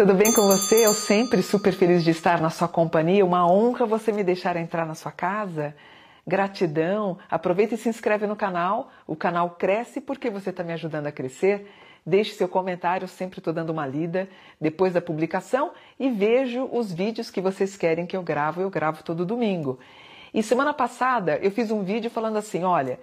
tudo bem com você? Eu sempre super feliz de estar na sua companhia. Uma honra você me deixar entrar na sua casa. Gratidão. Aproveita e se inscreve no canal. O canal cresce porque você está me ajudando a crescer. Deixe seu comentário, sempre estou dando uma lida depois da publicação e vejo os vídeos que vocês querem que eu gravo. Eu gravo todo domingo. E semana passada eu fiz um vídeo falando assim: olha,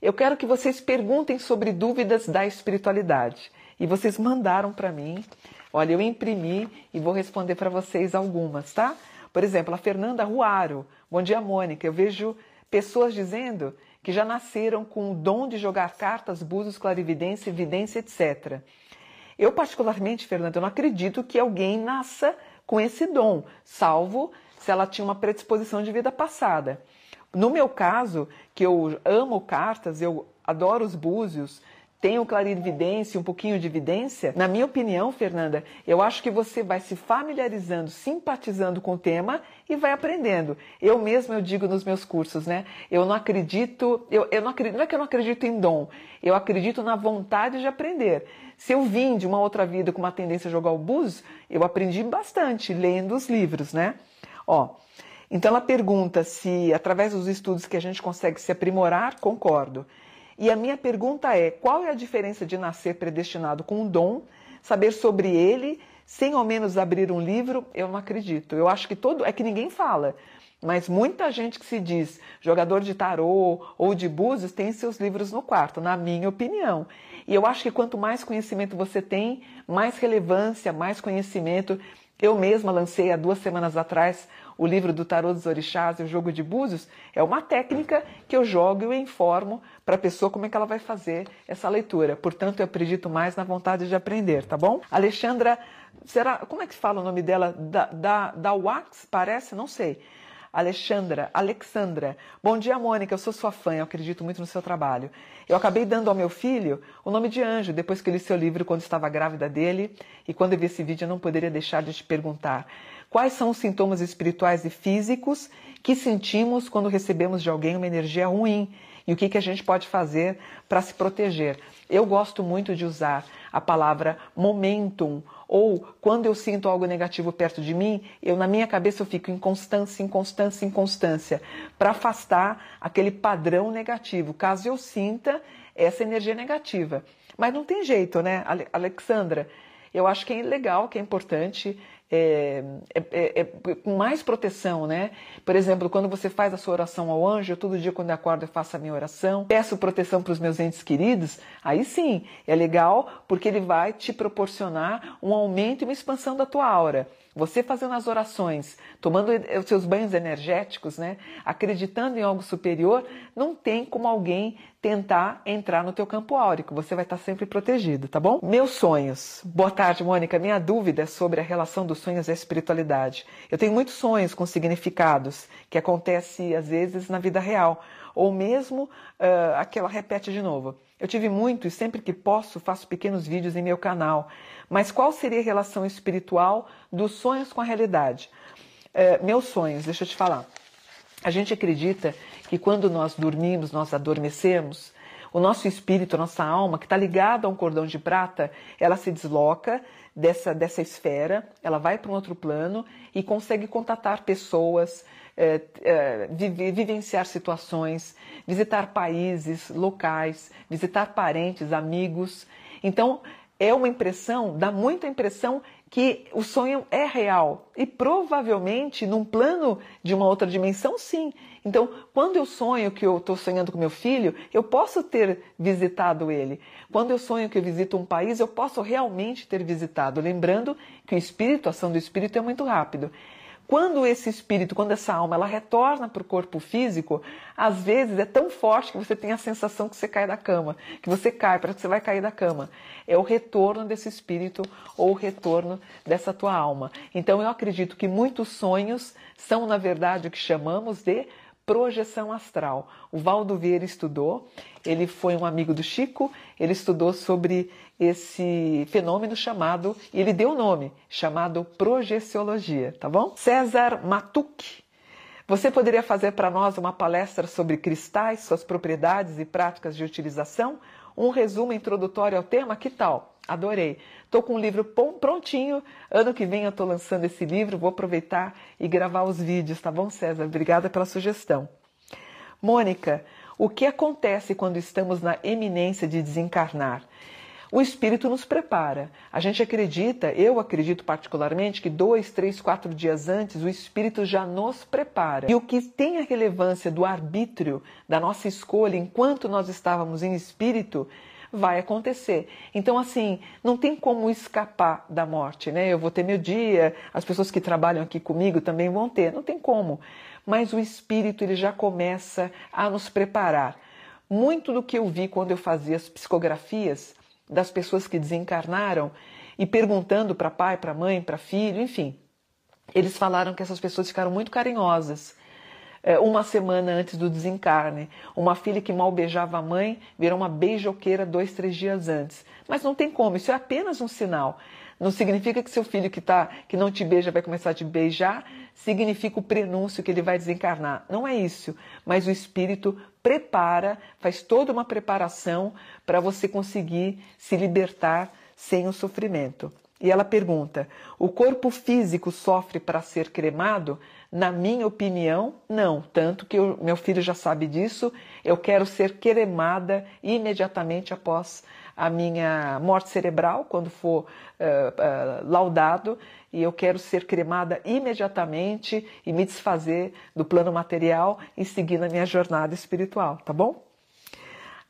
eu quero que vocês perguntem sobre dúvidas da espiritualidade. E vocês mandaram para mim. Olha, eu imprimi e vou responder para vocês algumas, tá? Por exemplo, a Fernanda Ruaro. Bom dia, Mônica. Eu vejo pessoas dizendo que já nasceram com o dom de jogar cartas, búzios, clarividência, evidência, etc. Eu, particularmente, Fernanda, eu não acredito que alguém nasça com esse dom, salvo se ela tinha uma predisposição de vida passada. No meu caso, que eu amo cartas, eu adoro os búzios, tenho clarividência, um pouquinho de evidência, na minha opinião, Fernanda, eu acho que você vai se familiarizando, simpatizando com o tema e vai aprendendo. Eu mesma eu digo nos meus cursos, né? Eu não acredito, eu, eu não acredito, não é que eu não acredito em dom, eu acredito na vontade de aprender. Se eu vim de uma outra vida com uma tendência a jogar o búzio, eu aprendi bastante lendo os livros, né? Ó, então ela pergunta se através dos estudos que a gente consegue se aprimorar, concordo. E a minha pergunta é: qual é a diferença de nascer predestinado com um dom, saber sobre ele, sem ao menos abrir um livro? Eu não acredito. Eu acho que todo. É que ninguém fala. Mas muita gente que se diz jogador de tarô ou de búzios tem seus livros no quarto, na minha opinião. E eu acho que quanto mais conhecimento você tem, mais relevância, mais conhecimento. Eu mesma lancei há duas semanas atrás o livro do Tarô dos Orixás e o Jogo de Búzios, é uma técnica que eu jogo e eu informo para a pessoa como é que ela vai fazer essa leitura. Portanto, eu acredito mais na vontade de aprender, tá bom? Alexandra, será, como é que fala o nome dela? Da, da, da Wax, parece? Não sei. Alexandra, Alexandra. Bom dia, Mônica. Eu sou sua fã, eu acredito muito no seu trabalho. Eu acabei dando ao meu filho o nome de Anjo depois que li seu livro quando estava grávida dele. E quando eu vi esse vídeo, eu não poderia deixar de te perguntar: quais são os sintomas espirituais e físicos que sentimos quando recebemos de alguém uma energia ruim? E o que, que a gente pode fazer para se proteger? Eu gosto muito de usar a palavra momentum ou quando eu sinto algo negativo perto de mim, eu na minha cabeça eu fico em constância, inconstância, inconstância, para afastar aquele padrão negativo, caso eu sinta essa energia negativa. Mas não tem jeito, né, Alexandra? Eu acho que é legal, que é importante, é, é, é, com mais proteção, né? Por exemplo, quando você faz a sua oração ao anjo, todo dia quando eu acordo eu faço a minha oração, peço proteção para os meus entes queridos, aí sim, é legal porque ele vai te proporcionar um aumento e uma expansão da tua aura. Você fazendo as orações, tomando os seus banhos energéticos, né? Acreditando em algo superior, não tem como alguém tentar entrar no teu campo áurico. Você vai estar sempre protegido, tá bom? Meus sonhos. Boa tarde, Mônica. Minha dúvida é sobre a relação dos sonhos e a espiritualidade. Eu tenho muitos sonhos com significados que acontece às vezes na vida real, ou mesmo uh, aquela repete de novo. Eu tive muito e sempre que posso faço pequenos vídeos em meu canal. Mas qual seria a relação espiritual dos sonhos com a realidade? Uh, meus sonhos, deixa eu te falar. A gente acredita que quando nós dormimos, nós adormecemos, o nosso espírito, a nossa alma, que está ligada a um cordão de prata, ela se desloca dessa, dessa esfera, ela vai para um outro plano e consegue contatar pessoas, é, é, vivenciar situações, visitar países, locais, visitar parentes, amigos. Então, é uma impressão, dá muita impressão que o sonho é real e provavelmente num plano de uma outra dimensão, sim. Então, quando eu sonho que eu estou sonhando com meu filho, eu posso ter visitado ele. Quando eu sonho que eu visito um país, eu posso realmente ter visitado. Lembrando que o espírito, a ação do espírito é muito rápido. Quando esse espírito, quando essa alma, ela retorna para o corpo físico, às vezes é tão forte que você tem a sensação que você cai da cama, que você cai, parece que você vai cair da cama. É o retorno desse espírito ou o retorno dessa tua alma. Então eu acredito que muitos sonhos são, na verdade, o que chamamos de projeção astral. O Valdo Vieira estudou, ele foi um amigo do Chico, ele estudou sobre esse fenômeno chamado, e ele deu o nome, chamado projeciologia, tá bom? César Matuque. Você poderia fazer para nós uma palestra sobre cristais, suas propriedades e práticas de utilização? Um resumo introdutório ao tema, que tal? Adorei. Estou com um livro prontinho. Ano que vem eu estou lançando esse livro. Vou aproveitar e gravar os vídeos, tá bom, César? Obrigada pela sugestão. Mônica, o que acontece quando estamos na eminência de desencarnar? O espírito nos prepara. A gente acredita, eu acredito particularmente, que dois, três, quatro dias antes o espírito já nos prepara. E o que tem a relevância do arbítrio, da nossa escolha, enquanto nós estávamos em espírito, vai acontecer. Então, assim, não tem como escapar da morte, né? Eu vou ter meu dia, as pessoas que trabalham aqui comigo também vão ter, não tem como. Mas o espírito ele já começa a nos preparar. Muito do que eu vi quando eu fazia as psicografias das pessoas que desencarnaram e perguntando para pai, para mãe, para filho, enfim. Eles falaram que essas pessoas ficaram muito carinhosas. É, uma semana antes do desencarne, uma filha que mal beijava a mãe virou uma beijoqueira dois, três dias antes. Mas não tem como, isso é apenas um sinal. Não significa que seu filho que, tá, que não te beija vai começar a te beijar, significa o prenúncio que ele vai desencarnar. Não é isso. Mas o espírito prepara, faz toda uma preparação para você conseguir se libertar sem o sofrimento. E ela pergunta: o corpo físico sofre para ser cremado? Na minha opinião, não. Tanto que o meu filho já sabe disso. Eu quero ser cremada imediatamente após a minha morte cerebral, quando for uh, uh, laudado, e eu quero ser cremada imediatamente e me desfazer do plano material e seguir na minha jornada espiritual, tá bom?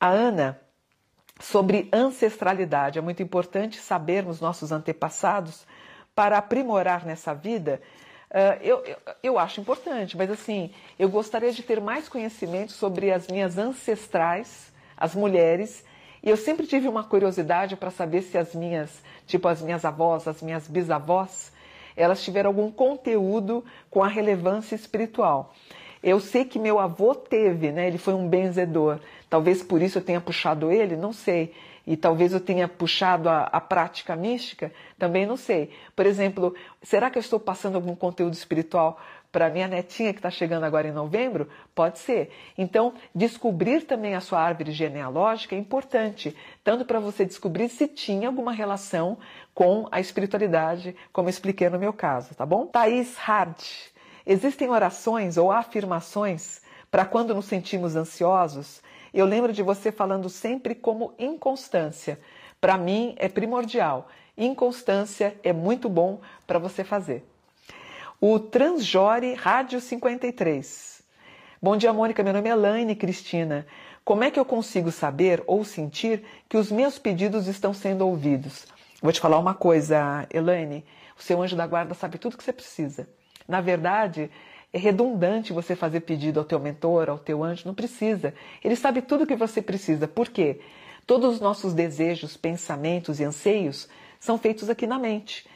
A Ana, sobre ancestralidade, é muito importante sabermos nossos antepassados para aprimorar nessa vida. Uh, eu, eu, eu, acho importante, mas assim, eu gostaria de ter mais conhecimento sobre as minhas ancestrais, as mulheres e eu sempre tive uma curiosidade para saber se as minhas, tipo as minhas avós, as minhas bisavós, elas tiveram algum conteúdo com a relevância espiritual. Eu sei que meu avô teve, né? Ele foi um benzedor. Talvez por isso eu tenha puxado ele, não sei. E talvez eu tenha puxado a, a prática mística, também não sei. Por exemplo, será que eu estou passando algum conteúdo espiritual para minha netinha que está chegando agora em novembro? Pode ser. Então, descobrir também a sua árvore genealógica é importante, tanto para você descobrir se tinha alguma relação com a espiritualidade, como eu expliquei no meu caso, tá bom? Thaís Hard. Existem orações ou afirmações para quando nos sentimos ansiosos? Eu lembro de você falando sempre como inconstância. Para mim é primordial. Inconstância é muito bom para você fazer o Transjore Rádio 53. Bom dia, Mônica. Meu nome é Elaine Cristina. Como é que eu consigo saber ou sentir que os meus pedidos estão sendo ouvidos? Vou te falar uma coisa, Elaine. O seu anjo da guarda sabe tudo que você precisa. Na verdade, é redundante você fazer pedido ao teu mentor, ao teu anjo. Não precisa. Ele sabe tudo o que você precisa. Por quê? Todos os nossos desejos, pensamentos e anseios são feitos aqui na mente.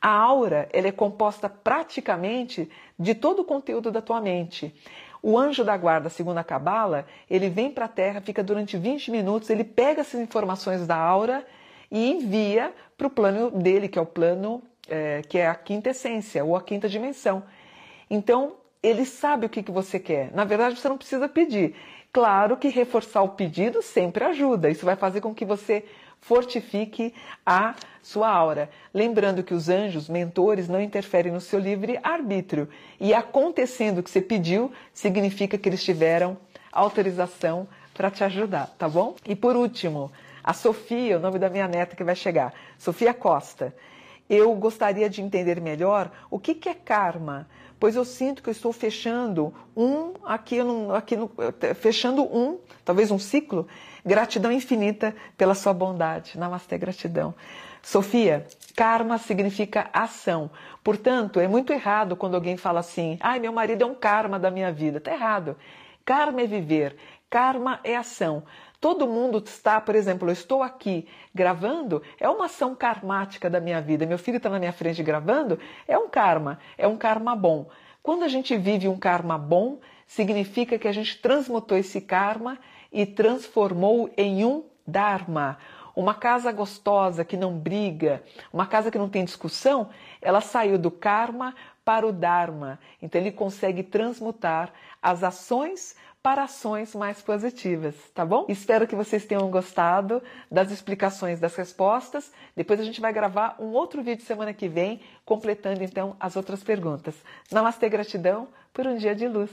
A aura ela é composta praticamente de todo o conteúdo da tua mente. O anjo da guarda, segundo a Cabala, ele vem para a Terra, fica durante 20 minutos, ele pega essas informações da aura e envia para o plano dele, que é o plano é, que é a quinta essência ou a quinta dimensão. Então, ele sabe o que, que você quer. Na verdade, você não precisa pedir. Claro que reforçar o pedido sempre ajuda. Isso vai fazer com que você fortifique a sua aura. Lembrando que os anjos, mentores, não interferem no seu livre arbítrio. E acontecendo o que você pediu, significa que eles tiveram autorização para te ajudar, tá bom? E por último, a Sofia, o nome da minha neta que vai chegar, Sofia Costa. Eu gostaria de entender melhor o que, que é karma pois eu sinto que eu estou fechando um, aqui, aqui no, fechando um, talvez um ciclo. Gratidão infinita pela sua bondade. Namastê, gratidão. Sofia, karma significa ação. Portanto, é muito errado quando alguém fala assim: ai, meu marido é um karma da minha vida. Está errado. Karma é viver, karma é ação. Todo mundo está, por exemplo, eu estou aqui gravando, é uma ação karmática da minha vida. Meu filho está na minha frente gravando, é um karma, é um karma bom. Quando a gente vive um karma bom, significa que a gente transmutou esse karma e transformou em um dharma. Uma casa gostosa que não briga, uma casa que não tem discussão, ela saiu do karma para o dharma. Então ele consegue transmutar as ações para ações mais positivas, tá bom? Espero que vocês tenham gostado das explicações das respostas. Depois a gente vai gravar um outro vídeo semana que vem, completando então as outras perguntas. Namastê, gratidão por um dia de luz.